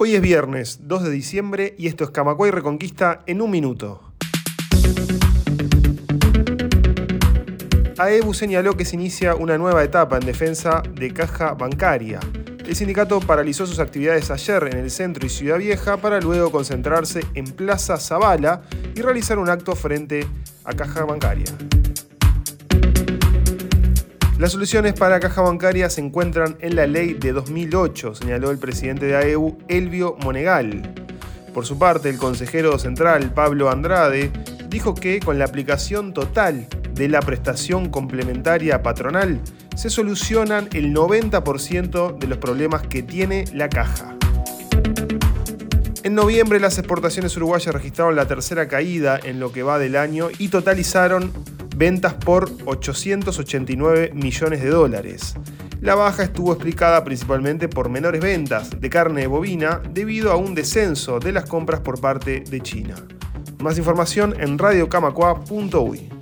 Hoy es viernes 2 de diciembre y esto es Camacuay Reconquista en un minuto. AEBU señaló que se inicia una nueva etapa en defensa de caja bancaria. El sindicato paralizó sus actividades ayer en el centro y Ciudad Vieja para luego concentrarse en Plaza Zavala y realizar un acto frente a caja bancaria. Las soluciones para caja bancaria se encuentran en la ley de 2008, señaló el presidente de AEU, Elvio Monegal. Por su parte, el consejero central, Pablo Andrade, dijo que con la aplicación total de la prestación complementaria patronal, se solucionan el 90% de los problemas que tiene la caja. En noviembre las exportaciones uruguayas registraron la tercera caída en lo que va del año y totalizaron ventas por 889 millones de dólares. La baja estuvo explicada principalmente por menores ventas de carne bovina debido a un descenso de las compras por parte de China. Más información en radiocamacua.uy.